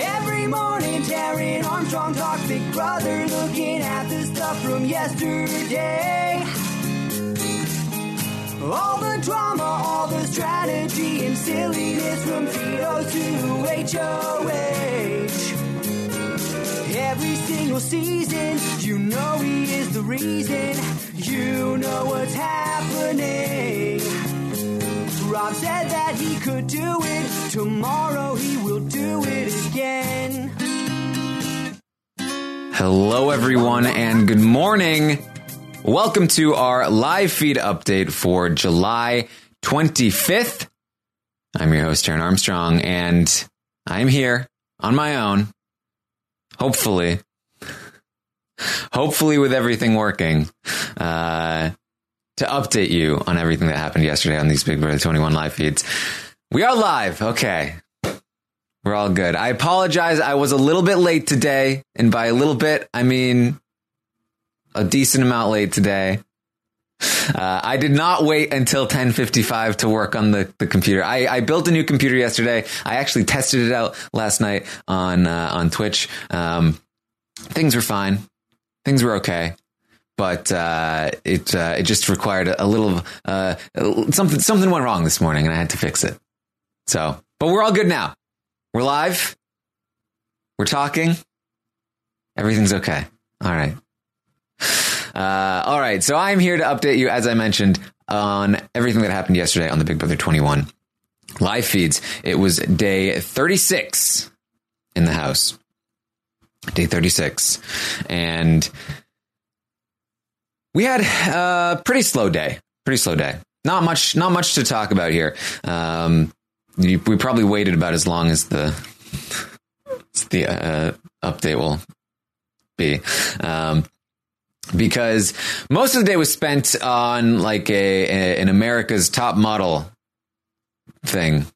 Every morning, Taran Armstrong talks Big Brother, looking at the stuff from yesterday. All the drama, all the strategy and silliness from Tito to HOH. Every single season, you know he is the reason. You know what's happening. Rob said that he could do it. Tomorrow he will do it again. Hello, everyone, and good morning. Welcome to our live feed update for July 25th. I'm your host, Taran Armstrong, and I'm here on my own. Hopefully, hopefully, with everything working, uh, to update you on everything that happened yesterday on these Big Brother 21 live feeds. We are live. Okay. We're all good. I apologize. I was a little bit late today. And by a little bit, I mean a decent amount late today. Uh, I did not wait until 1055 to work on the, the computer. I, I built a new computer yesterday. I actually tested it out last night on, uh, on Twitch. Um, things were fine. Things were okay. But uh, it uh, it just required a, little uh, something something went wrong this morning, and I had to fix it. So, but we're all good now. We're live. We're talking. Everything's okay. All right. Uh, all right. So I'm here to update you, as I mentioned, on everything that happened yesterday on the Big Brother 21 live feeds. It was day 36 in the house. Day 36. And we had a pretty slow day. Pretty slow day. Not much, not much to talk about here. Um, we probably waited about as long as the the uh, update will be. Um, because most of the day was spent on like a, a, an America's Top Model thing.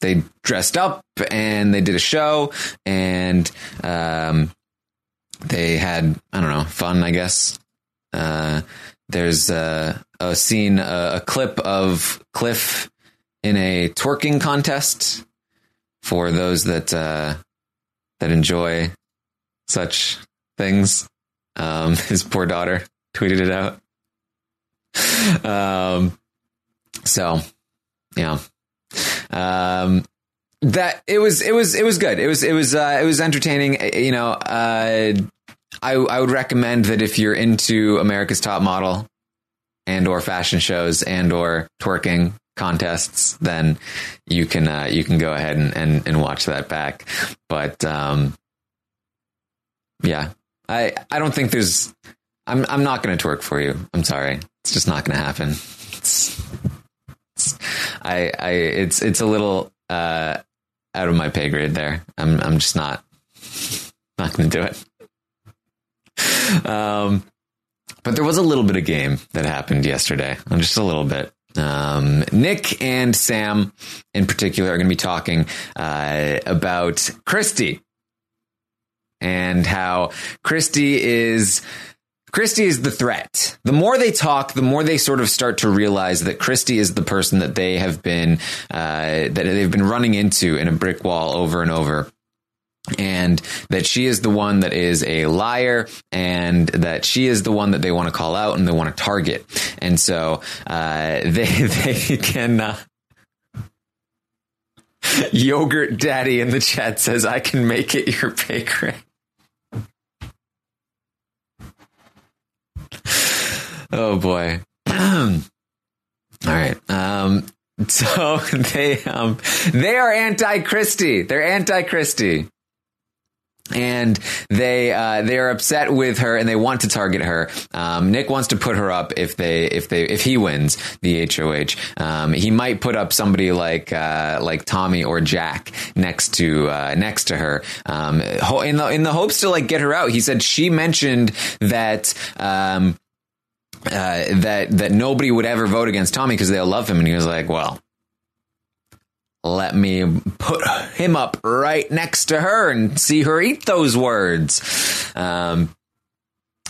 They dressed up and they did a show and um, they had I don't know fun I guess. Uh, there's a, a scene, a, a clip of Cliff in a twerking contest for those that uh, that enjoy such things. Um, his poor daughter tweeted it out. Um, so, yeah. Um, that it was it was it was good. It was it was uh, it was entertaining. You know, uh, I I would recommend that if you're into America's Top Model and or fashion shows and or twerking contests, then you can uh, you can go ahead and, and, and watch that back. But um, yeah, I I don't think there's. I'm I'm not going to twerk for you. I'm sorry. It's just not going to happen. It's, it's, I I it's it's a little uh, out of my pay grade there. I'm I'm just not not going to do it. Um, but there was a little bit of game that happened yesterday, just a little bit. Um, Nick and Sam, in particular, are going to be talking uh, about Christie and how Christie is. Christie is the threat. The more they talk, the more they sort of start to realize that Christie is the person that they have been uh, that they've been running into in a brick wall over and over. And that she is the one that is a liar and that she is the one that they want to call out and they want to target. And so uh, they they can. Uh, Yogurt Daddy in the chat says, "I can make it your bakery." oh boy. All right. Um, so they um, they are anti Christie. They're anti Christie and they uh, they are upset with her and they want to target her. Um, Nick wants to put her up if they if they if he wins the HOH. Um, he might put up somebody like uh, like Tommy or Jack next to uh, next to her um, in the in the hopes to like get her out. He said she mentioned that. Um, uh, that that nobody would ever vote against Tommy because they'll love him, and he was like, "Well, let me put him up right next to her and see her eat those words. Um,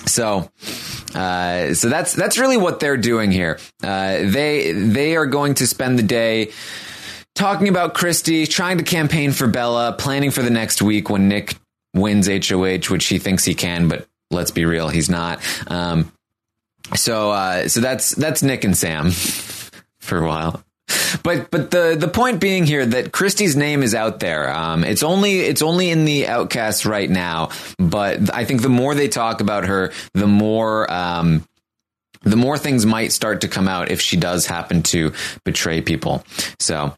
so, uh, so that's that's really what they're doing here. Uh, they they are going to spend the day talking about Christie, trying to campaign for Bella, planning for the next week when Nick wins HOH, which he thinks he can, but let's be real, he's not. Um, so, uh, so that's that's Nick and Sam for a while. But but the the point being here that Christie's name is out there. Um, it's only it's only in the outcasts right now. But I think the more they talk about her, the more um, the more things might start to come out if she does happen to betray people. So.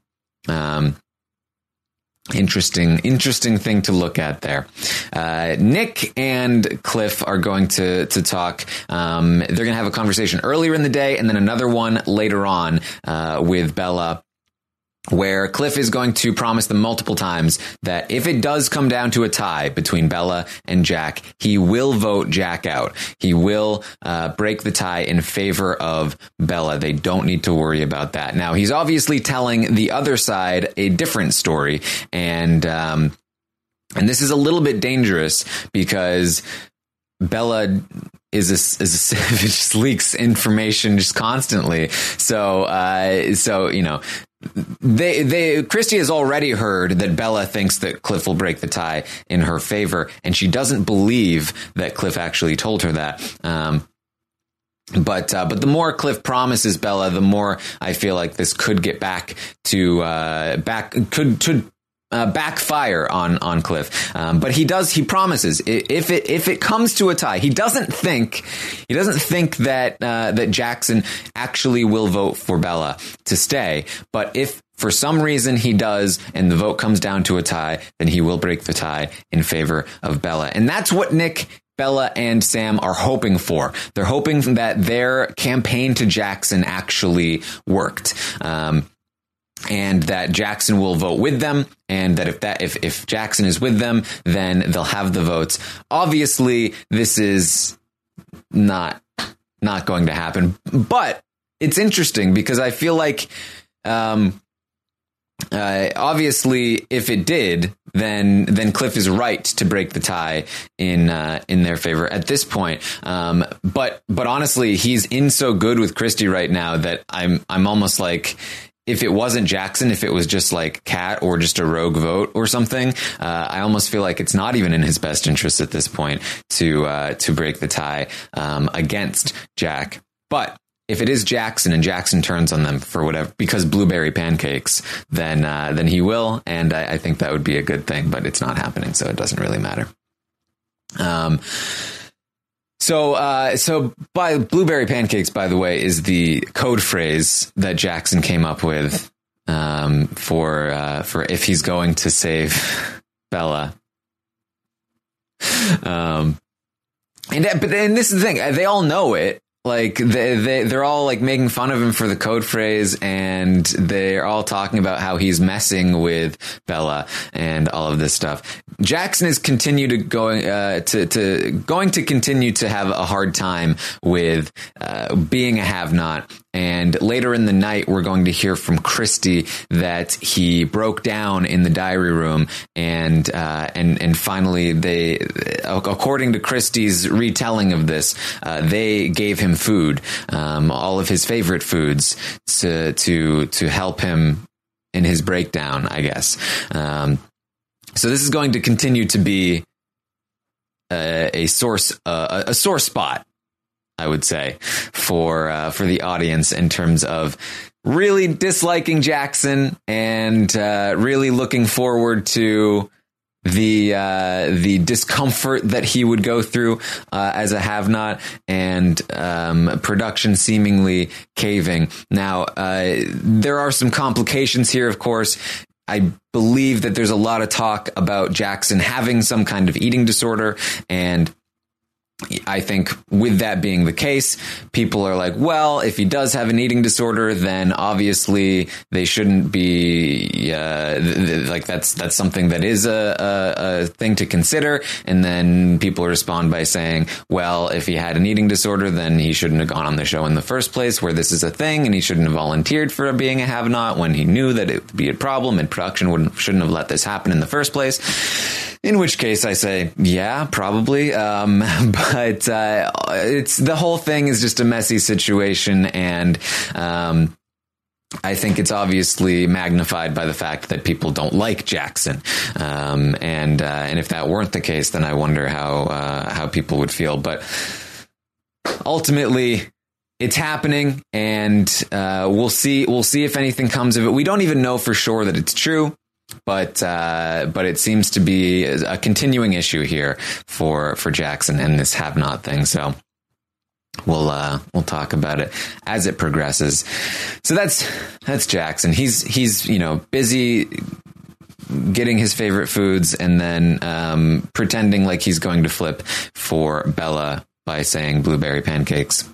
Um, interesting interesting thing to look at there. Uh, nick and cliff are going to to talk. Um, they're going to have a conversation earlier in the day and then another one later on uh, with bella where Cliff is going to promise them multiple times that if it does come down to a tie between Bella and Jack, he will vote Jack out. He will uh, break the tie in favor of Bella. They don't need to worry about that. Now, he's obviously telling the other side a different story, and um, and this is a little bit dangerous because Bella is a, is a just leaks information just constantly. So, uh, so, you know, they they Christie has already heard that Bella thinks that Cliff will break the tie in her favor, and she doesn't believe that Cliff actually told her that. Um, but uh, but the more Cliff promises Bella, the more I feel like this could get back to uh, back could could uh, backfire on on Cliff. Um, but he does. He promises if it if it comes to a tie, he doesn't think he doesn't think that uh, that Jackson actually will vote for Bella to stay. But if for some reason he does, and the vote comes down to a tie, then he will break the tie in favor of Bella, and that's what Nick. Bella and Sam are hoping for. They're hoping that their campaign to Jackson actually worked. Um, and that Jackson will vote with them and that if that if if Jackson is with them then they'll have the votes. Obviously this is not not going to happen, but it's interesting because I feel like um uh, obviously, if it did, then then Cliff is right to break the tie in uh, in their favor at this point. Um, but but honestly, he's in so good with Christie right now that I'm I'm almost like if it wasn't Jackson, if it was just like Kat or just a rogue vote or something, uh, I almost feel like it's not even in his best interest at this point to uh, to break the tie um, against Jack. But if it is Jackson and Jackson turns on them for whatever because blueberry pancakes, then uh, then he will, and I, I, think that would be a good thing. But it's not happening, so it doesn't really matter. Um, so, uh, so by blueberry pancakes, by the way, is the code phrase that Jackson came up with um, for uh, for if he's going to save Bella. Um, and but then this is the thing; they all know it, like they, they they're all like making fun of him for the code phrase and they're all talking about how he's messing with Bella and all of this stuff. Jackson is continue to going uh, to to going to continue to have a hard time with uh, being a have not and later in the night, we're going to hear from Christie that he broke down in the diary room, and uh, and and finally, they, according to Christie's retelling of this, uh, they gave him food, um, all of his favorite foods, to to to help him in his breakdown, I guess. Um, So this is going to continue to be a, a source, uh, a sore spot, I would say, for uh, for the audience in terms of really disliking Jackson and uh, really looking forward to the uh, the discomfort that he would go through uh, as a have not and um, production seemingly caving. Now uh, there are some complications here, of course. I believe that there's a lot of talk about Jackson having some kind of eating disorder and I think with that being the case, people are like, well, if he does have an eating disorder, then obviously they shouldn't be uh, th- th- like that's that's something that is a, a, a thing to consider. And then people respond by saying, well, if he had an eating disorder, then he shouldn't have gone on the show in the first place, where this is a thing, and he shouldn't have volunteered for being a have not when he knew that it would be a problem, and production wouldn't shouldn't have let this happen in the first place. In which case, I say, yeah, probably. Um, but uh, it's the whole thing is just a messy situation, and um, I think it's obviously magnified by the fact that people don't like Jackson. Um, and uh, and if that weren't the case, then I wonder how uh, how people would feel. But ultimately, it's happening, and uh, we'll see. We'll see if anything comes of it. We don't even know for sure that it's true but uh, but it seems to be a continuing issue here for for Jackson and this have not thing. So we'll uh, we'll talk about it as it progresses. So that's that's Jackson. He's he's you know busy getting his favorite foods and then um, pretending like he's going to flip for Bella by saying blueberry pancakes.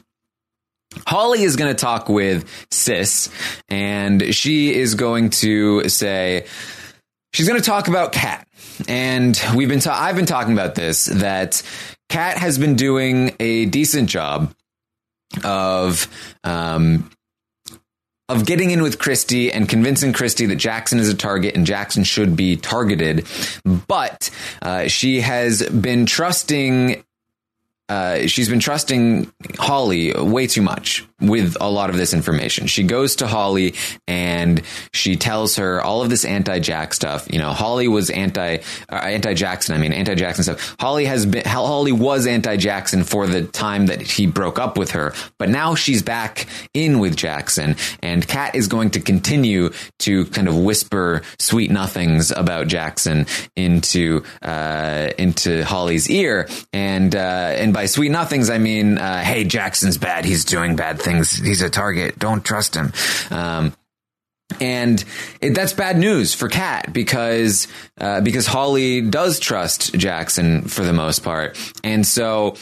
Holly is going to talk with Sis, and she is going to say she's going to talk about Kat. And we've been ta- I've been talking about this that Kat has been doing a decent job of um, of getting in with Christie and convincing Christie that Jackson is a target and Jackson should be targeted. But uh, she has been trusting uh, she's been trusting Holly way too much with a lot of this information. She goes to Holly and she tells her all of this anti-Jack stuff. You know, Holly was anti uh, anti-Jackson. I mean, anti-Jackson stuff. Holly has been Holly was anti-Jackson for the time that he broke up with her, but now she's back in with Jackson, and Kat is going to continue to kind of whisper sweet nothings about Jackson into uh, into Holly's ear, and uh, and by sweet nothings, I mean, uh, hey, Jackson's bad. He's doing bad things. He's a target. Don't trust him. Um, and it, that's bad news for Kat because uh, because Holly does trust Jackson for the most part, and so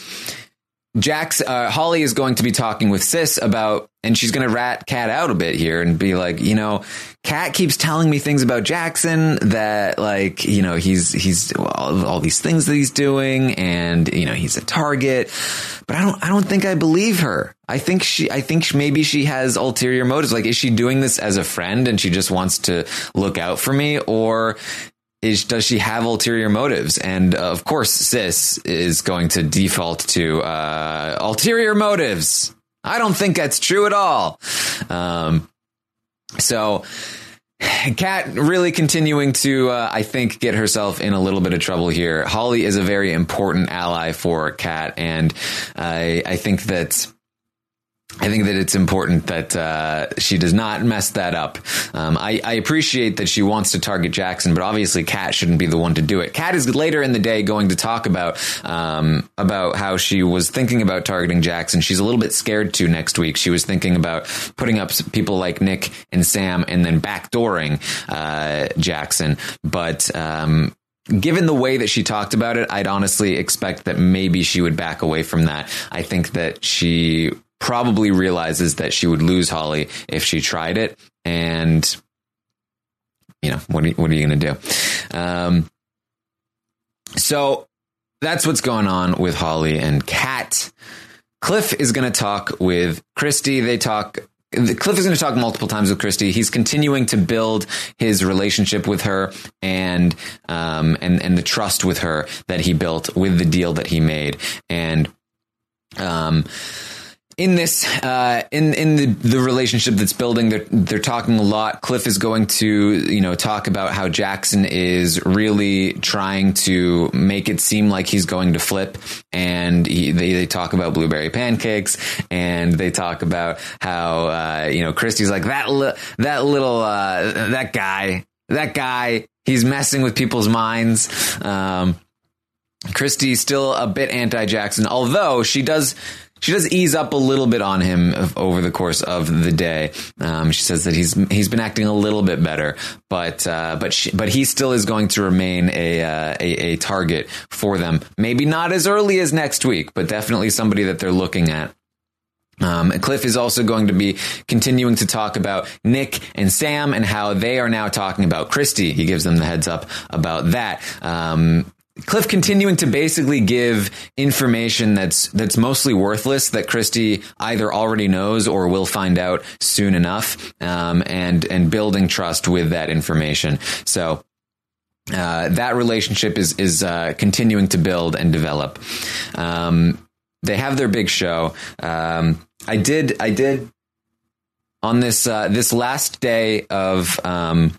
Jax uh, Holly is going to be talking with Sis about, and she's going to rat Kat out a bit here and be like, you know, Kat keeps telling me things about Jackson that, like, you know, he's he's all, all these things that he's doing, and you know, he's a target. But I don't, I don't think I believe her. I think she, I think maybe she has ulterior motives. Like, is she doing this as a friend and she just wants to look out for me, or is does she have ulterior motives? And uh, of course, sis is going to default to uh, ulterior motives. I don't think that's true at all. Um, so. Kat really continuing to, uh, I think, get herself in a little bit of trouble here. Holly is a very important ally for Kat, and I, I think that I think that it's important that uh, she does not mess that up. Um, I, I, appreciate that she wants to target Jackson, but obviously Kat shouldn't be the one to do it. Kat is later in the day going to talk about um, about how she was thinking about targeting Jackson. She's a little bit scared to next week. She was thinking about putting up people like Nick and Sam and then backdooring uh, Jackson, but. Um, given the way that she talked about it, I'd honestly expect that maybe she would back away from that. I think that she probably realizes that she would lose Holly if she tried it. And, you know, what are you, what are you going to do? Um, so that's what's going on with Holly and Kat. Cliff is going to talk with Christie. They talk Cliff is going to talk multiple times with Christie. He's continuing to build his relationship with her and um, and and the trust with her that he built with the deal that he made. And um, in this uh, in in the, the relationship that's building, they're they're talking a lot. Cliff is going to you know talk about how Jackson is really trying to make it seem like he's going to flip, and he, they they talk about blueberry pancakes, and they talk about how uh, you know Christie's like that li- that little uh, that guy that guy he's messing with people's minds. Um, Christie still a bit anti Jackson, although she does she does ease up a little bit on him over the course of the day. Um, she says that he's he's been acting a little bit better, but uh, but she, but he still is going to remain a, uh, a a target for them. Maybe not as early as next week, but definitely somebody that they're looking at. Um, Cliff is also going to be continuing to talk about Nick and Sam and how they are now talking about Christie. He gives them the heads up about that. Um, Cliff continuing to basically give information that's that's mostly worthless that Christie either already knows or will find out soon enough, um, and and building trust with that information. So uh, that relationship is is uh, continuing to build and develop. Um, they have their big show. Um, I did I did on this uh, this last day of um,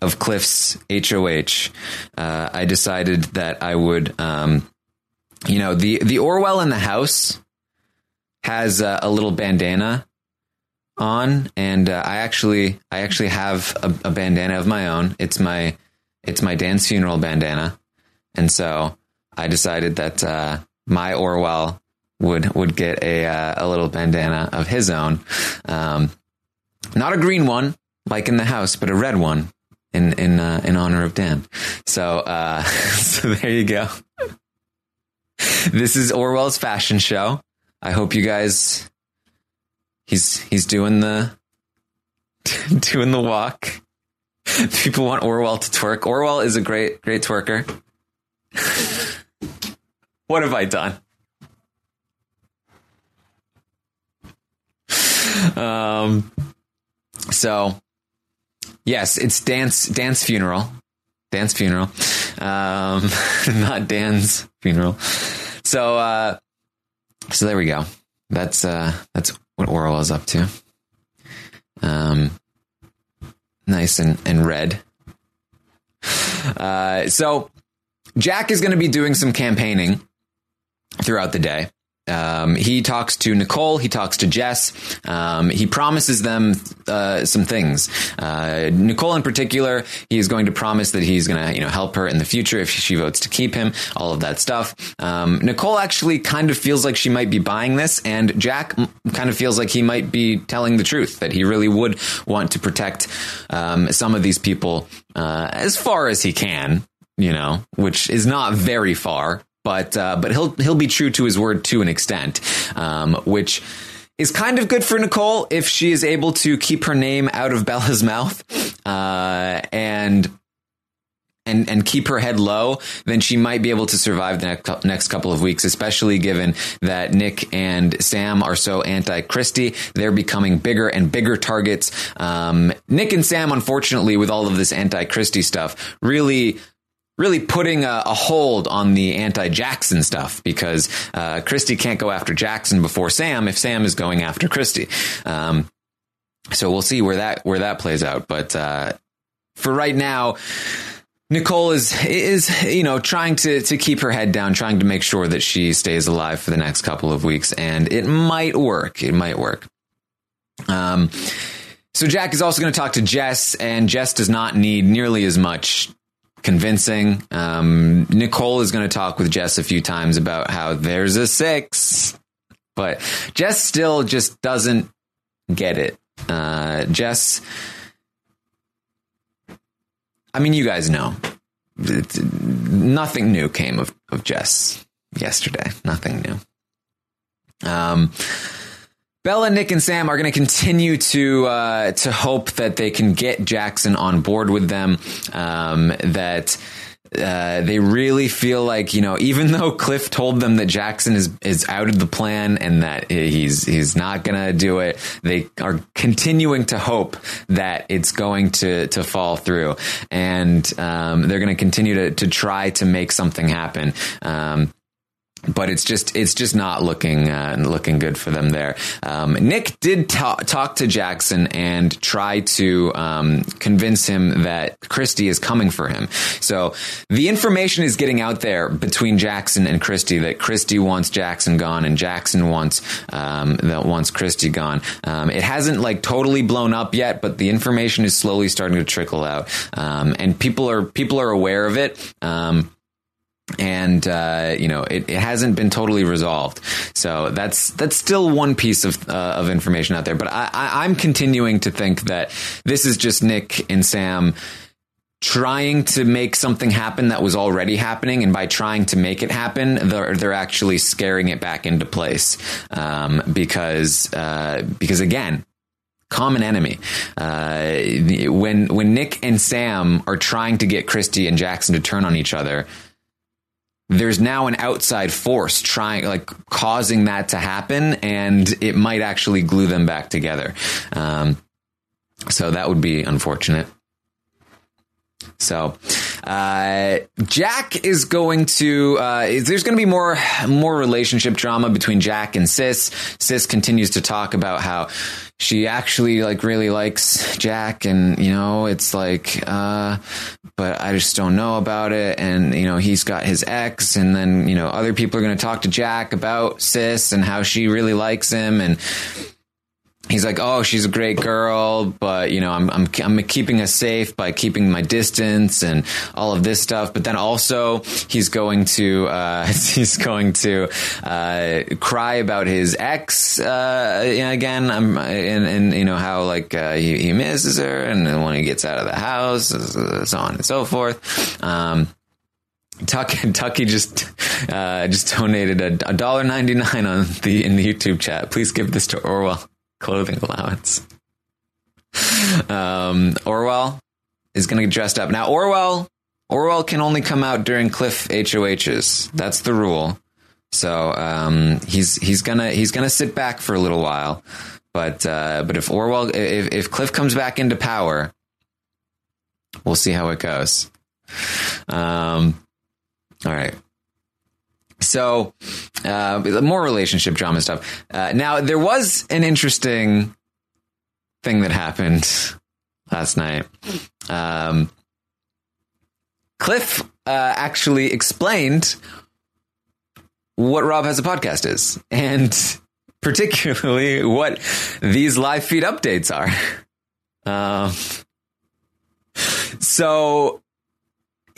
of Cliff's HOH, uh, I decided that I would, um, you know, the the Orwell in the house has uh, a little bandana on, and uh, I actually I actually have a, a bandana of my own. It's my it's my Dan's funeral bandana, and so I decided that uh, my Orwell would would get a uh, a little bandana of his own, um, not a green one like in the house, but a red one in in uh, in honor of Dan. So uh, so there you go. This is Orwell's fashion show. I hope you guys. He's he's doing the doing the walk. People want Orwell to twerk. Orwell is a great great twerker. what have I done? Um. So Yes, it's dance dance funeral, dance funeral, um, not Dan's funeral. So, uh, so there we go. That's uh, that's what Orwell is up to. Um, nice and and red. Uh, so Jack is going to be doing some campaigning throughout the day. Um, he talks to Nicole. He talks to Jess. Um, he promises them uh, some things. Uh, Nicole, in particular, he is going to promise that he's going to, you know, help her in the future if she votes to keep him. All of that stuff. Um, Nicole actually kind of feels like she might be buying this, and Jack kind of feels like he might be telling the truth that he really would want to protect um, some of these people uh, as far as he can. You know, which is not very far but uh, but he'll he'll be true to his word to an extent, um, which is kind of good for Nicole if she is able to keep her name out of Bella's mouth uh, and. And, and keep her head low, then she might be able to survive the next, next couple of weeks, especially given that Nick and Sam are so anti Christie. They're becoming bigger and bigger targets. Um, Nick and Sam, unfortunately, with all of this anti Christie stuff, really really putting a, a, hold on the anti Jackson stuff because uh, Christie can't go after Jackson before Sam if Sam is going after Christie. Um, so we'll see where that where that plays out. But uh, for right now. Nicole is is you know trying to to keep her head down, trying to make sure that she stays alive for the next couple of weeks, and it might work. It might work. Um, so Jack is also going to talk to Jess, and Jess does not need nearly as much convincing. Um, Nicole is going to talk with Jess a few times about how there's a six, but Jess still just doesn't get it. Uh, Jess, I mean, you guys know. It's, nothing new came of, of Jess yesterday. Nothing new. Um, Bella, Nick, and Sam are going to continue to uh, to hope that they can get Jackson on board with them. Um, that uh, they really feel like you know, even though Cliff told them that Jackson is is out of the plan and that he's he's not going to do it, they are continuing to hope that it's going to to fall through, and um, they're going to continue to to try to make something happen. Um, but it's just it's just not looking uh, looking good for them there. Um, Nick did ta- talk to Jackson and try to um, convince him that Christie is coming for him. So the information is getting out there between Jackson and Christie that Christie wants Jackson gone and Jackson wants um, that wants Christie gone. Um, it hasn't like totally blown up yet, but the information is slowly starting to trickle out, um, and people are people are aware of it. And uh, you know it, it, hasn't been totally resolved. So that's that's still one piece of uh, of information out there. But I, I, I'm continuing to think that this is just Nick and Sam trying to make something happen that was already happening, and by trying to make it happen, they're they're actually scaring it back into place um, because uh, because again. Common enemy. Uh, when when Nick and Sam are trying to get Christie and Jackson to turn on each other, there's now an outside force trying like causing that to happen and it might actually glue them back together um, so that would be unfortunate so uh, Jack is going to. Uh, there's going to be more more relationship drama between Jack and Sis. Sis continues to talk about how she actually like really likes Jack, and you know it's like, uh, but I just don't know about it. And you know he's got his ex, and then you know other people are going to talk to Jack about Sis and how she really likes him, and he's like, "Oh, she's a great girl, but you know, I'm I'm I'm keeping us safe by keeping my distance and all of this stuff." But then also, he's going to uh, he's going to uh, cry about his ex uh, again. I'm and, and you know how like uh, he he misses her, and then when he gets out of the house, so on and so forth. Um, Tuck, Tucky just uh, just donated a dollar ninety nine on the in the YouTube chat. Please give this to Orwell clothing allowance. Um, Orwell is going to get dressed up. Now, Orwell, Orwell can only come out during Cliff HOHs. That's the rule. So um, he's he's gonna he's gonna sit back for a little while. But uh, but if Orwell if, if Cliff comes back into power, we'll see how it goes. Um, all right. So, uh, more relationship drama stuff. Uh, now, there was an interesting thing that happened last night. Um, Cliff uh, actually explained what Rob has a podcast is, and particularly what these live feed updates are. Um, so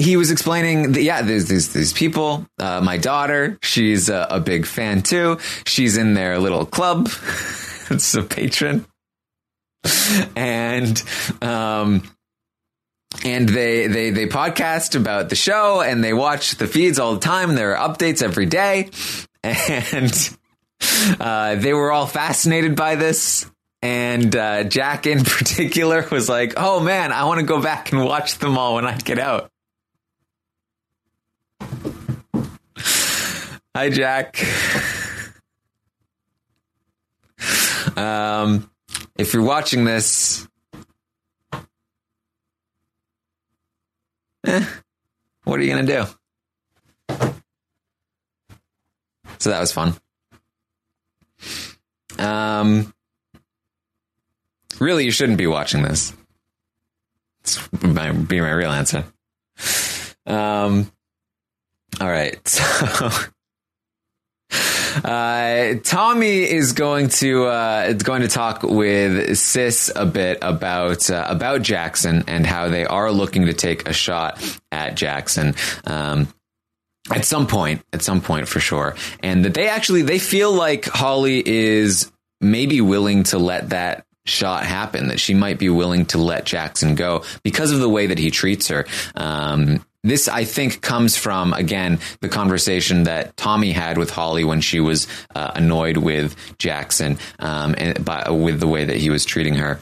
he was explaining that, yeah, there's these, these people. Uh, my daughter, she's a, a, big fan too. She's in their little club. it's a Patreon. And, um, and they, they, they podcast about the show and they watch the feeds all the time. There are updates every day. And, uh, they were all fascinated by this. And uh, Jack in particular was like, "Oh man, I want to go back and watch them all when I get out." Hi, Jack. Um, if you're watching this, eh, what are you going to do? So that was fun. Um, really, you shouldn't be watching this. It's my, be my real answer. Um, all right. So uh, Tommy is going to uh, going to talk with Sis a bit about uh, about Jackson and how they are looking to take a shot at Jackson. Um, at some point, at some point for sure, and that they actually they feel like Holly is maybe willing to let that shot happen that she might be willing to let Jackson go because of the way that he treats her. Um, this, I think, comes from, again, the conversation that Tommy had with Holly when she was uh, annoyed with Jackson um, and by, with the way that he was treating her.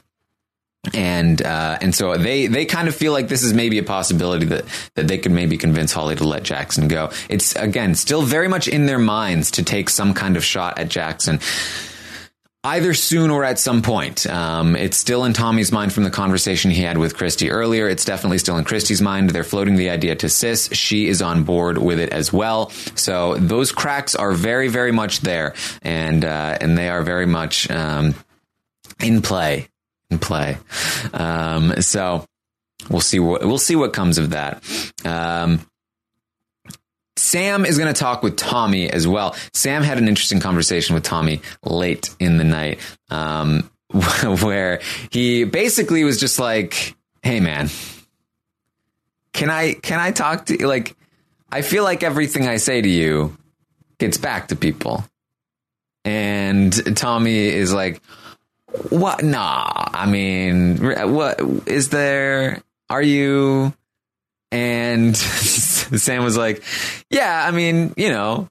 And uh, and so they they kind of feel like this is maybe a possibility that that they could maybe convince Holly to let Jackson go. It's again still very much in their minds to take some kind of shot at Jackson. Either soon or at some point. Um, it's still in Tommy's mind from the conversation he had with Christie earlier. It's definitely still in Christie's mind. They're floating the idea to Sis. She is on board with it as well. So those cracks are very, very much there, and uh, and they are very much um, in play. In play. Um, so we'll see what we'll see what comes of that. Um, Sam is going to talk with Tommy as well. Sam had an interesting conversation with Tommy late in the night, um, where he basically was just like, "Hey, man, can I can I talk to you? Like, I feel like everything I say to you gets back to people." And Tommy is like, "What? Nah. I mean, what is there? Are you?" And Sam was like, "Yeah, I mean, you know,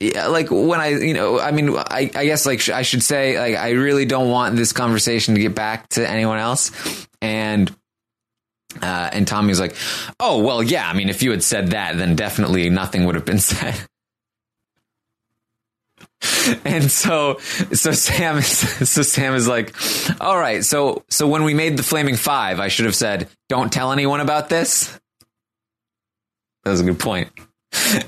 yeah, like when I, you know, I mean, I, I guess like I should say, like, I really don't want this conversation to get back to anyone else." And uh, and Tommy was like, "Oh well, yeah. I mean, if you had said that, then definitely nothing would have been said." and so so Sam is so Sam is like, "All right, so so when we made the flaming five, I should have said, don't tell anyone about this." That was a good point.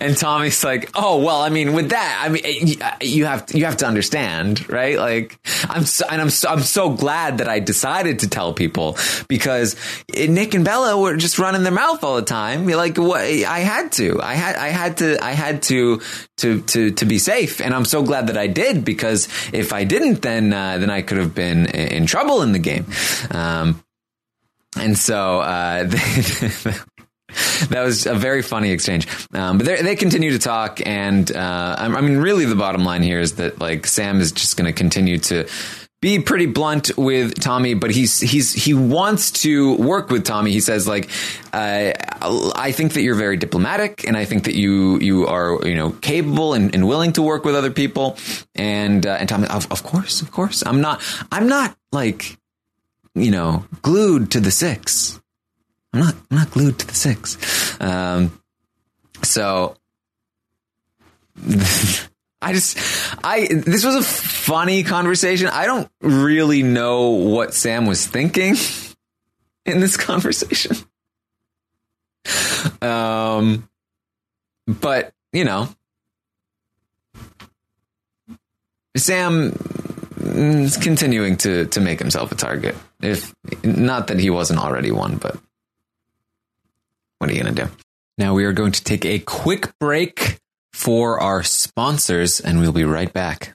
And Tommy's like, "Oh well, I mean, with that, I mean, you have to, you have to understand, right? Like, I'm so, and I'm so, I'm so glad that I decided to tell people because Nick and Bella were just running their mouth all the time. Like, what I had to, I had, I had to, I had to, to, to, to be safe, and I'm so glad that I did because if I didn't, then uh, then I could have been in trouble in the game. Um, and so uh, that was a very funny exchange. Um, but they continue to talk, and uh, I mean, really, the bottom line here is that like Sam is just going to continue to be pretty blunt with Tommy, but he's he's he wants to work with Tommy. He says like, uh, I think that you're very diplomatic, and I think that you you are you know capable and, and willing to work with other people. And uh, and Tommy, of, of course, of course, I'm not I'm not like you know glued to the six. I'm not, I'm not glued to the six. Um, so I just, I, this was a funny conversation. I don't really know what Sam was thinking in this conversation. Um, but you know, Sam is continuing to, to make himself a target. If not that he wasn't already one, but what are you going to do? Now we are going to take a quick break for our sponsors and we'll be right back.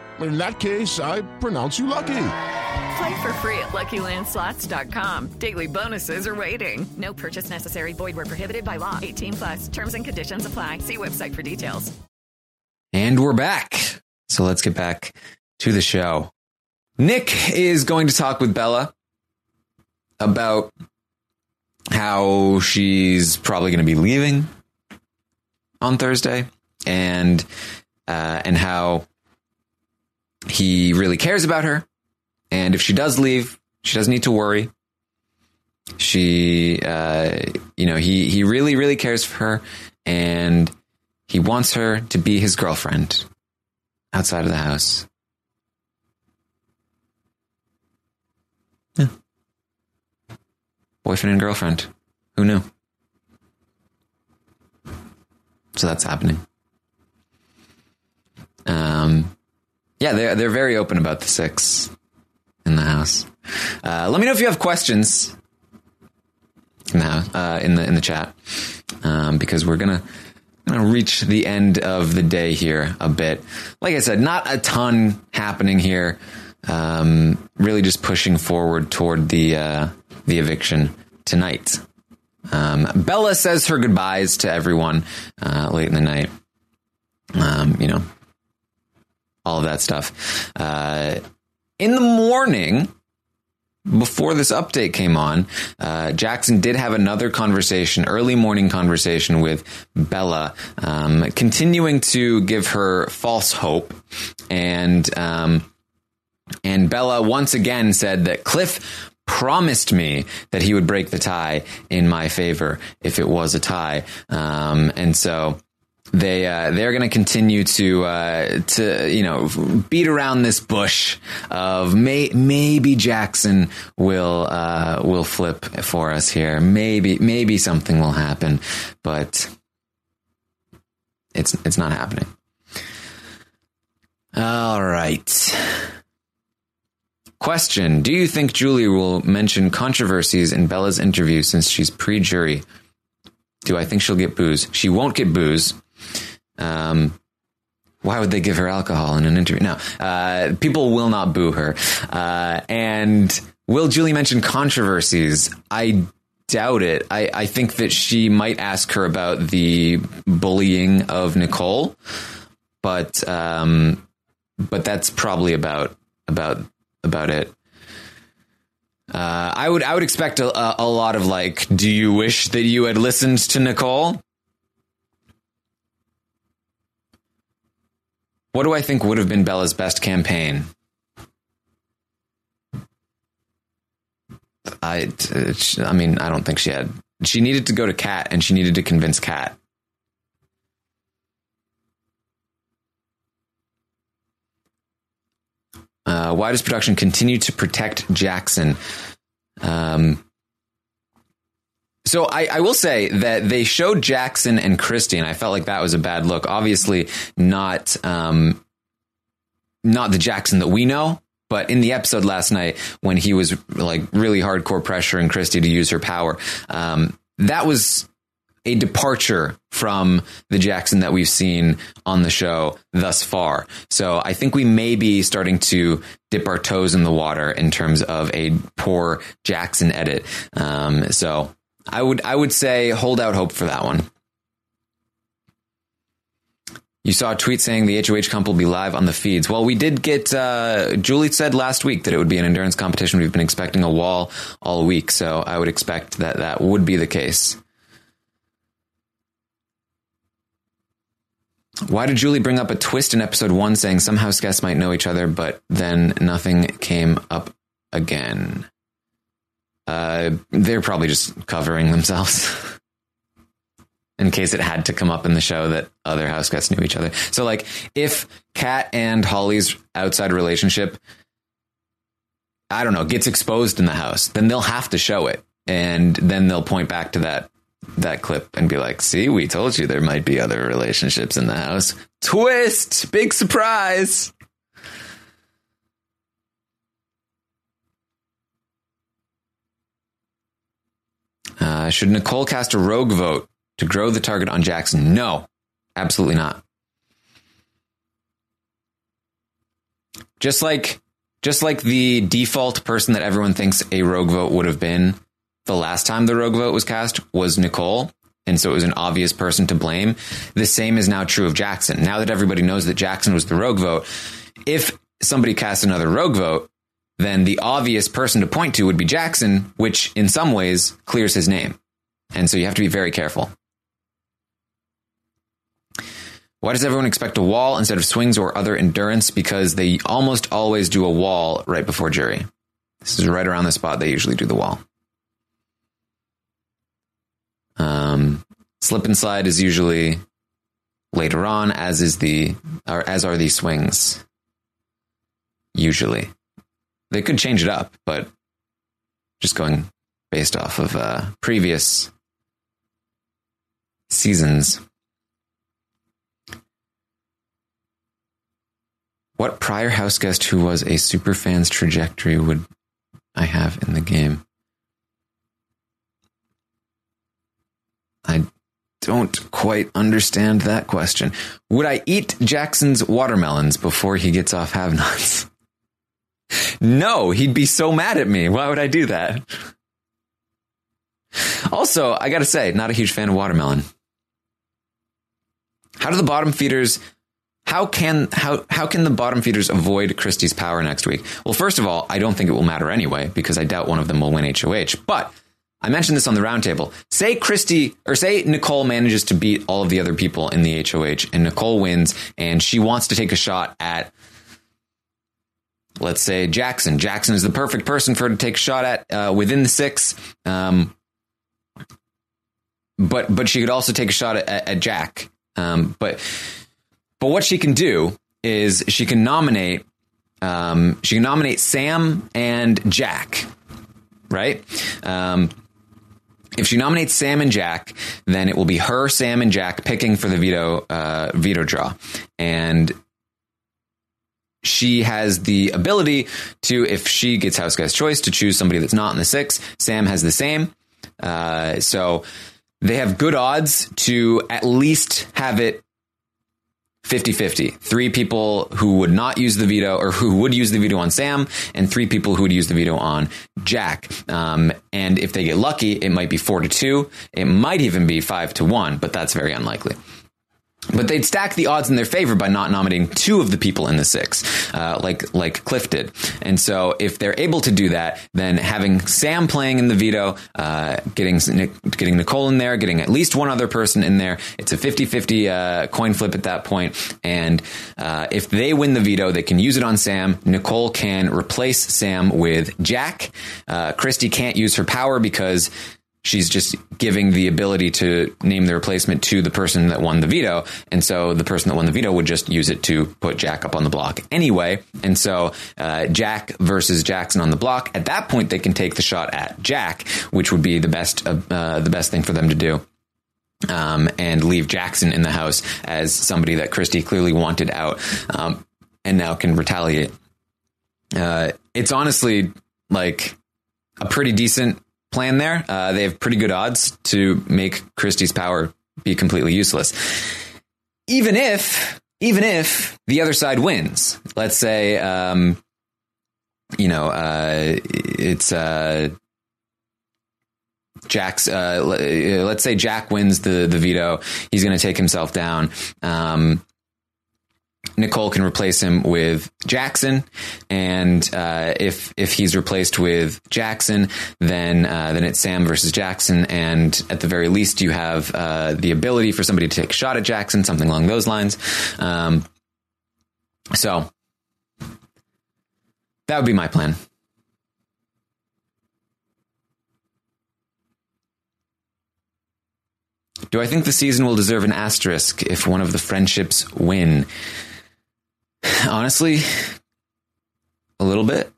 In that case, I pronounce you lucky. Play for free at LuckyLandSlots.com. Daily bonuses are waiting. No purchase necessary. Void were prohibited by law. 18 plus. Terms and conditions apply. See website for details. And we're back. So let's get back to the show. Nick is going to talk with Bella about how she's probably going to be leaving on Thursday, and uh, and how he really cares about her. And if she does leave, she doesn't need to worry. She, uh, you know, he, he really, really cares for her and he wants her to be his girlfriend outside of the house. Yeah. Boyfriend and girlfriend. Who knew? So that's happening. Um, yeah, they're they're very open about the six in the house. Uh, let me know if you have questions in the uh, in the in the chat, um, because we're gonna gonna reach the end of the day here a bit. Like I said, not a ton happening here. Um, really just pushing forward toward the uh, the eviction tonight. Um, Bella says her goodbyes to everyone uh, late in the night. Um, you know, all of that stuff. Uh, in the morning, before this update came on, uh, Jackson did have another conversation, early morning conversation with Bella, um, continuing to give her false hope. And, um, and Bella once again said that Cliff promised me that he would break the tie in my favor if it was a tie. Um, and so, they uh, they're going to continue to uh, to you know beat around this bush of may, maybe Jackson will uh, will flip for us here. Maybe maybe something will happen, but it's it's not happening. All right. Question: Do you think Julie will mention controversies in Bella's interview since she's pre-jury? Do I think she'll get booze? She won't get booze. Um, why would they give her alcohol in an interview? No, uh, people will not boo her. Uh, and will Julie mention controversies? I doubt it. I, I think that she might ask her about the bullying of Nicole, but um, but that's probably about about about it. Uh, I would I would expect a, a, a lot of like, do you wish that you had listened to Nicole? What do I think would have been Bella's best campaign? I, I mean, I don't think she had. She needed to go to Kat, and she needed to convince Kat. Uh, why does production continue to protect Jackson? Um, so I, I, will say that they showed Jackson and Christie, and I felt like that was a bad look. Obviously, not um, not the Jackson that we know, but in the episode last night when he was like really hardcore pressuring Christie to use her power, um, that was a departure from the Jackson that we've seen on the show thus far. So I think we may be starting to dip our toes in the water in terms of a poor Jackson edit. Um, so I would I would say hold out hope for that one. You saw a tweet saying the HOH Comp will be live on the feeds. Well, we did get, uh, Julie said last week that it would be an endurance competition. We've been expecting a wall all week, so I would expect that that would be the case. Why did Julie bring up a twist in episode one saying some house guests might know each other, but then nothing came up again? Uh, they're probably just covering themselves in case it had to come up in the show that other house guests knew each other. So, like, if Kat and Holly's outside relationship, I don't know, gets exposed in the house, then they'll have to show it, and then they'll point back to that that clip and be like, "See, we told you there might be other relationships in the house." Twist, big surprise. Uh, should Nicole cast a rogue vote to grow the target on Jackson? No, absolutely not. Just like, just like the default person that everyone thinks a rogue vote would have been the last time the rogue vote was cast was Nicole. And so it was an obvious person to blame. The same is now true of Jackson. Now that everybody knows that Jackson was the rogue vote, if somebody casts another rogue vote, then the obvious person to point to would be Jackson, which in some ways clears his name. And so you have to be very careful. Why does everyone expect a wall instead of swings or other endurance? Because they almost always do a wall right before jury. This is right around the spot they usually do the wall. Um, slip and slide is usually later on, as is the or as are the swings. Usually. They could change it up, but just going based off of uh, previous seasons. What prior house guest who was a super fan's trajectory would I have in the game? I don't quite understand that question. Would I eat Jackson's watermelons before he gets off have nots? No, he'd be so mad at me. Why would I do that? Also, I gotta say, not a huge fan of watermelon. How do the bottom feeders how can how how can the bottom feeders avoid Christie's power next week? Well, first of all, I don't think it will matter anyway because I doubt one of them will win HOH. But I mentioned this on the roundtable. Say Christie or say Nicole manages to beat all of the other people in the HOH and Nicole wins and she wants to take a shot at let's say Jackson. Jackson is the perfect person for her to take a shot at uh, within the six. Um, but but she could also take a shot at, at Jack. Um, but but what she can do is she can nominate um, she can nominate Sam and Jack, right? Um, if she nominates Sam and Jack, then it will be her, Sam, and Jack picking for the veto uh, veto draw, and she has the ability to, if she gets House Guy's choice, to choose somebody that's not in the six. Sam has the same, uh, so they have good odds to at least have it 50 50. Three people who would not use the veto or who would use the veto on Sam, and three people who would use the veto on Jack. Um, and if they get lucky, it might be four to two. It might even be five to one, but that's very unlikely. But they'd stack the odds in their favor by not nominating two of the people in the six, uh, like like Cliff did. And so, if they're able to do that, then having Sam playing in the veto, uh, getting getting Nicole in there, getting at least one other person in there, it's a 50-50 uh, coin flip at that point. And uh, if they win the veto, they can use it on Sam. Nicole can replace Sam with Jack. Uh, Christy can't use her power because she's just giving the ability to name the replacement to the person that won the veto. And so the person that won the veto would just use it to put Jack up on the block anyway. And so uh, Jack versus Jackson on the block. At that point, they can take the shot at Jack, which would be the best uh, the best thing for them to do. Um, and leave Jackson in the house as somebody that Christie clearly wanted out, um, and now can retaliate. Uh, it's honestly like a pretty decent plan there. Uh, they have pretty good odds to make Christie's power be completely useless. Even if, even if the other side wins, let's say, um, you know, uh, it's uh, Jack's. Uh, let's say Jack wins the the veto. He's going to take himself down. Um, Nicole can replace him with Jackson, and uh, if if he's replaced with Jackson, then uh, then it's Sam versus Jackson, and at the very least, you have uh, the ability for somebody to take a shot at Jackson, something along those lines. Um, so that would be my plan. Do I think the season will deserve an asterisk if one of the friendships win? Honestly, a little bit.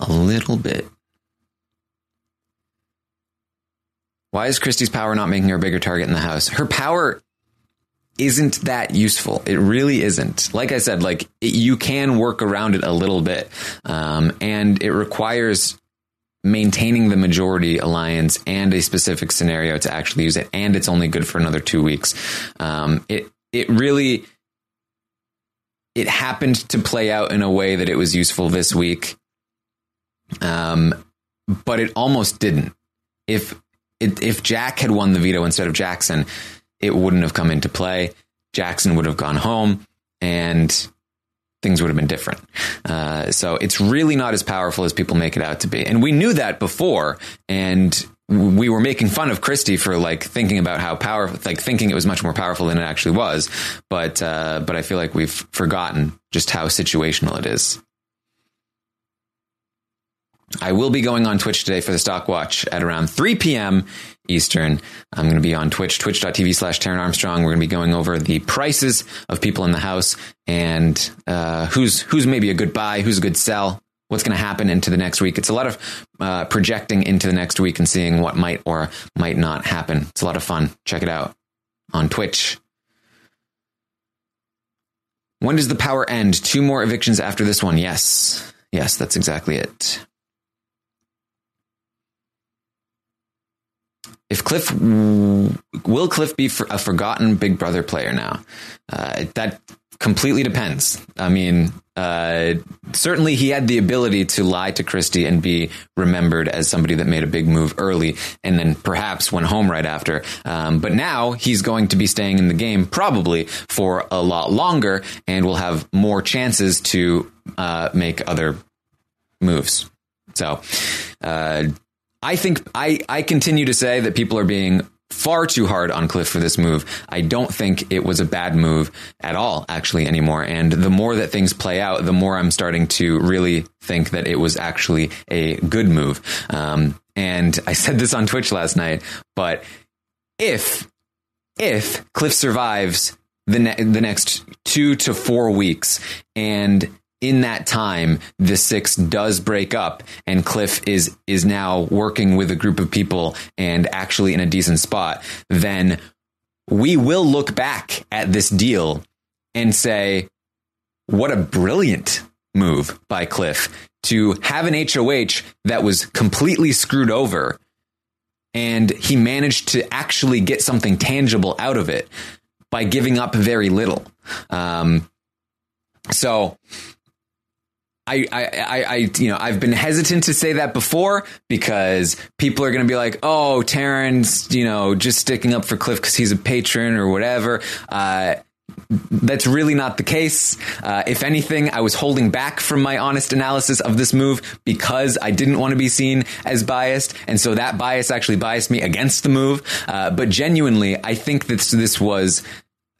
A little bit. Why is Christie's power not making her a bigger target in the house? Her power isn't that useful. It really isn't. Like I said, like it, you can work around it a little bit, um, and it requires maintaining the majority alliance and a specific scenario to actually use it, and it's only good for another two weeks. Um, it it really it happened to play out in a way that it was useful this week, um, but it almost didn't. If it, if Jack had won the veto instead of Jackson, it wouldn't have come into play. Jackson would have gone home, and things would have been different. Uh, so it's really not as powerful as people make it out to be. And we knew that before. And we were making fun of Christie for like thinking about how powerful, like thinking it was much more powerful than it actually was. But, uh, but I feel like we've forgotten just how situational it is. I will be going on Twitch today for the Stock Watch at around 3 p.m. Eastern. I'm going to be on Twitch, twitch.tv slash Taran Armstrong. We're going to be going over the prices of people in the house and uh, who's who's maybe a good buy, who's a good sell, what's going to happen into the next week. It's a lot of uh, projecting into the next week and seeing what might or might not happen. It's a lot of fun. Check it out on Twitch. When does the power end? Two more evictions after this one. Yes. Yes, that's exactly it. If Cliff will Cliff be a forgotten Big Brother player now? Uh, that completely depends. I mean, uh, certainly he had the ability to lie to Christie and be remembered as somebody that made a big move early and then perhaps went home right after. Um, but now he's going to be staying in the game probably for a lot longer and will have more chances to uh, make other moves. So, uh, I think I, I continue to say that people are being far too hard on Cliff for this move. I don't think it was a bad move at all, actually, anymore. And the more that things play out, the more I'm starting to really think that it was actually a good move. Um, and I said this on Twitch last night, but if, if Cliff survives the, ne- the next two to four weeks and in that time, the six does break up and Cliff is, is now working with a group of people and actually in a decent spot, then we will look back at this deal and say, what a brilliant move by Cliff to have an HOH that was completely screwed over. And he managed to actually get something tangible out of it by giving up very little. Um, so I, I, I, you know, I've been hesitant to say that before because people are going to be like, oh, Taran's, you know, just sticking up for Cliff because he's a Patreon or whatever. Uh, that's really not the case. Uh, if anything, I was holding back from my honest analysis of this move because I didn't want to be seen as biased. And so that bias actually biased me against the move. Uh, but genuinely, I think that this was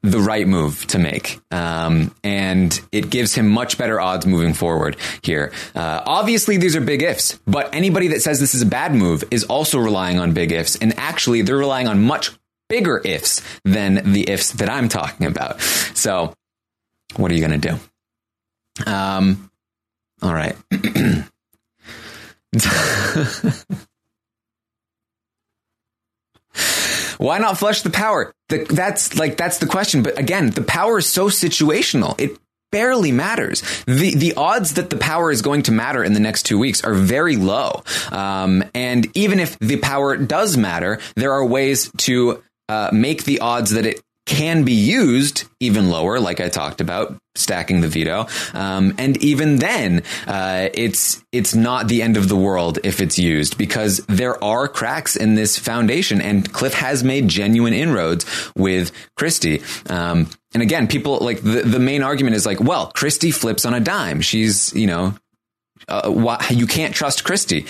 the right move to make. Um, and it gives him much better odds moving forward here. Uh, obviously, these are big ifs, but anybody that says this is a bad move is also relying on big ifs. And actually, they're relying on much bigger ifs than the ifs that I'm talking about. So, what are you going to do? Um, all right. Why not flush the power? The, that's like that's the question. But again, the power is so situational. It barely matters. The the odds that the power is going to matter in the next two weeks are very low. Um, and even if the power does matter, there are ways to uh, make the odds that it can be used even lower, like I talked about, stacking the veto. Um, and even then, uh, it's it's not the end of the world if it's used because there are cracks in this foundation, and Cliff has made genuine inroads with Christie. Um, and again, people like the the main argument is like, well, Christie flips on a dime. She's you know, uh, why, you can't trust Christie.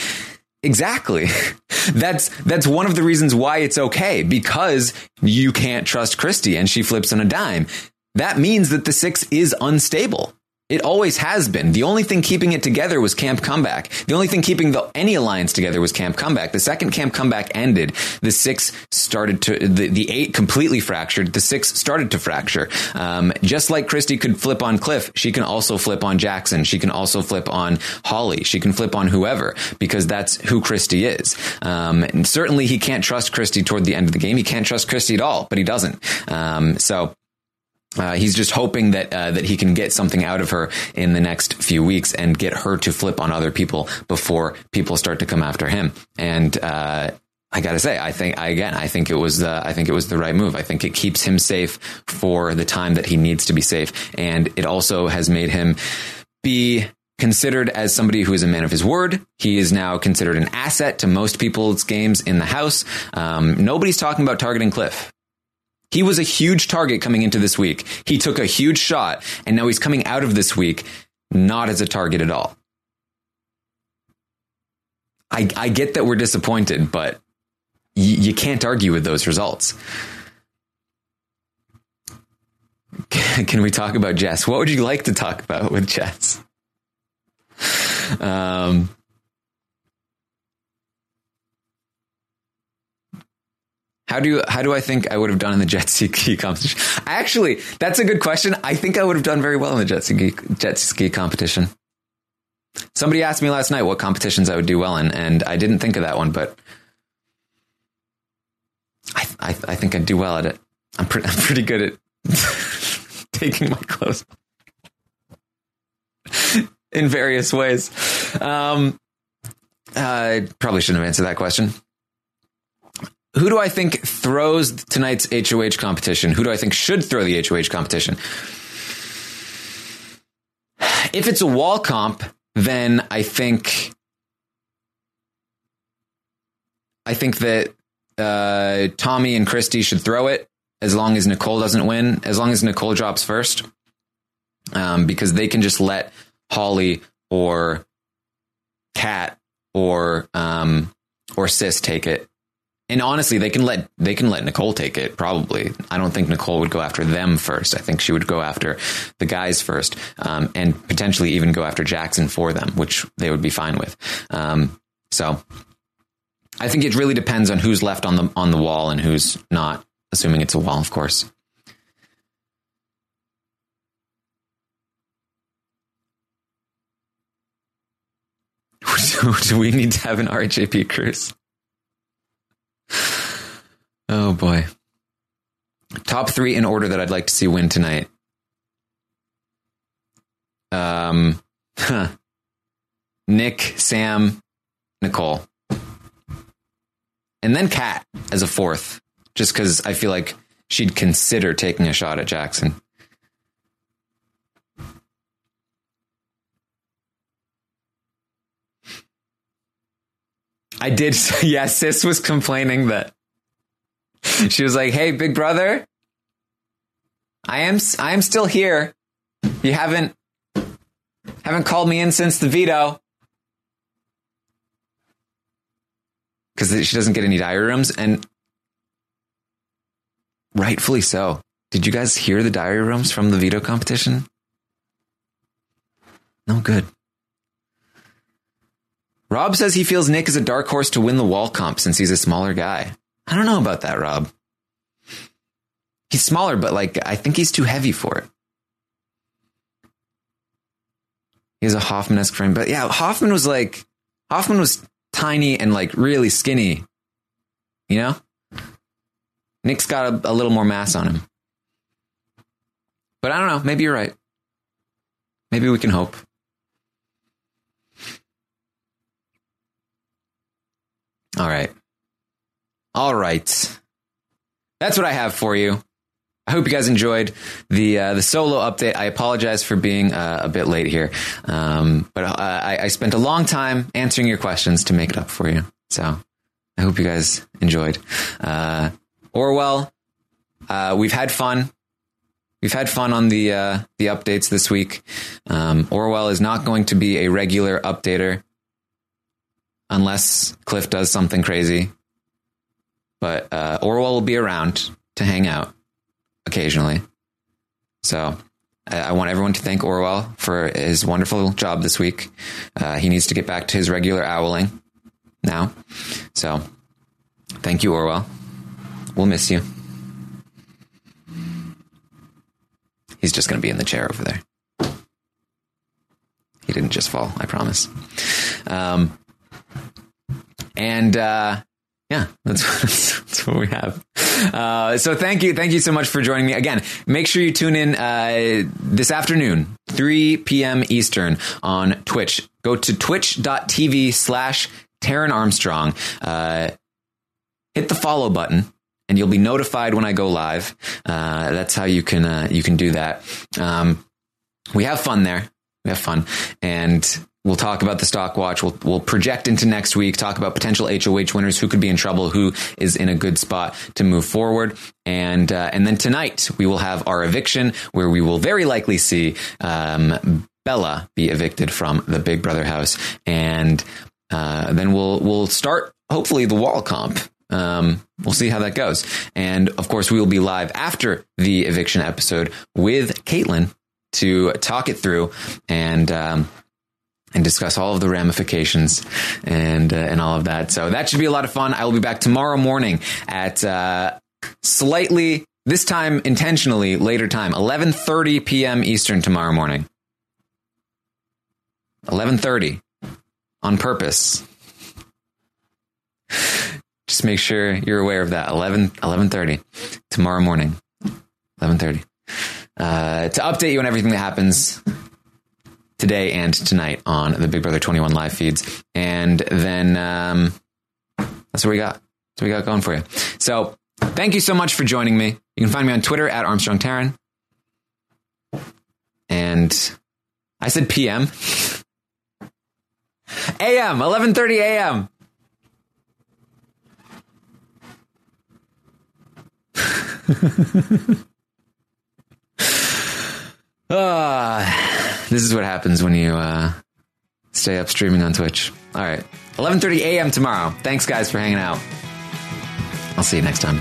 Exactly. That's that's one of the reasons why it's okay because you can't trust Christie and she flips on a dime. That means that the six is unstable. It always has been. The only thing keeping it together was Camp Comeback. The only thing keeping the, any alliance together was Camp Comeback. The second Camp Comeback ended, the six started to, the, the eight completely fractured. The six started to fracture. Um, just like Christie could flip on Cliff, she can also flip on Jackson. She can also flip on Holly. She can flip on whoever because that's who Christie is. Um, and certainly he can't trust Christie toward the end of the game. He can't trust Christie at all, but he doesn't. Um, so, uh, he's just hoping that uh, that he can get something out of her in the next few weeks and get her to flip on other people before people start to come after him. And uh, I gotta say, I think again, I think it was the I think it was the right move. I think it keeps him safe for the time that he needs to be safe, and it also has made him be considered as somebody who is a man of his word. He is now considered an asset to most people's games in the house. Um, nobody's talking about targeting Cliff. He was a huge target coming into this week. He took a huge shot, and now he's coming out of this week not as a target at all. I, I get that we're disappointed, but y- you can't argue with those results. Can we talk about Jess? What would you like to talk about with Jess? Um, How do you, how do I think I would have done in the jet ski competition? Actually, that's a good question. I think I would have done very well in the jet ski jet ski competition. Somebody asked me last night what competitions I would do well in, and I didn't think of that one, but I I, I think I'd do well at it. I'm pretty I'm pretty good at taking my clothes in various ways. Um, I probably shouldn't have answered that question who do I think throws tonight's HOH competition? Who do I think should throw the HOH competition? If it's a wall comp, then I think I think that uh, Tommy and Christie should throw it as long as Nicole doesn't win, as long as Nicole drops first, um, because they can just let Holly or Kat or um, or Sis take it. And honestly, they can let they can let Nicole take it. Probably, I don't think Nicole would go after them first. I think she would go after the guys first, um, and potentially even go after Jackson for them, which they would be fine with. Um, so, I think it really depends on who's left on the on the wall and who's not. Assuming it's a wall, of course. Do we need to have an RJP cruise? Oh boy. Top three in order that I'd like to see win tonight. Um, huh. Nick, Sam, Nicole, and then Kat as a fourth, just because I feel like she'd consider taking a shot at Jackson. I did. Yeah, sis was complaining that she was like, "Hey, big brother, I am I am still here. You haven't haven't called me in since the veto." Because she doesn't get any diary rooms, and rightfully so. Did you guys hear the diary rooms from the veto competition? No good. Rob says he feels Nick is a dark horse to win the wall comp since he's a smaller guy. I don't know about that, Rob. He's smaller, but like I think he's too heavy for it. He has a Hoffman esque frame, but yeah, Hoffman was like Hoffman was tiny and like really skinny. You know, Nick's got a, a little more mass on him. But I don't know. Maybe you're right. Maybe we can hope. All right. All right. That's what I have for you. I hope you guys enjoyed the uh, the solo update. I apologize for being uh, a bit late here, um, but uh, I, I, spent a long time answering your questions to make it up for you. So I hope you guys enjoyed. Uh, Orwell, uh, we've had fun. We've had fun on the uh, the updates this week. Um, Orwell is not going to be a regular updater unless Cliff does something crazy. But uh, Orwell will be around to hang out occasionally. So I, I want everyone to thank Orwell for his wonderful job this week. Uh, he needs to get back to his regular owling now. So thank you, Orwell. We'll miss you. He's just going to be in the chair over there. He didn't just fall, I promise. Um, and uh, yeah, that's, that's, what we have. Uh, so thank you, thank you so much for joining me again. Make sure you tune in uh, this afternoon, 3 p.m. Eastern on Twitch. Go to twitch.tv slash Taran Armstrong. Uh, hit the follow button and you'll be notified when I go live. Uh, that's how you can uh, you can do that. Um, we have fun there. We have fun, and We'll talk about the stock watch. We'll, we'll project into next week, talk about potential HOH winners, who could be in trouble, who is in a good spot to move forward. And, uh, and then tonight we will have our eviction where we will very likely see, um, Bella be evicted from the Big Brother house. And, uh, then we'll, we'll start hopefully the wall comp. Um, we'll see how that goes. And of course, we will be live after the eviction episode with Caitlin to talk it through and, um, and discuss all of the ramifications and uh, and all of that. So that should be a lot of fun. I will be back tomorrow morning at uh, slightly this time intentionally later time 11:30 p.m. Eastern tomorrow morning. 11:30 on purpose. Just make sure you're aware of that. 11 11:30 tomorrow morning. 11:30. Uh, to update you on everything that happens today and tonight on the Big Brother 21 live feeds. And then um, that's what we got. That's what we got going for you. So thank you so much for joining me. You can find me on Twitter at Armstrong Taran. And I said PM. AM, 11:30 AM. Ah, this is what happens when you uh, stay up streaming on Twitch. All right, 11:30 a.m. tomorrow. Thanks, guys, for hanging out. I'll see you next time.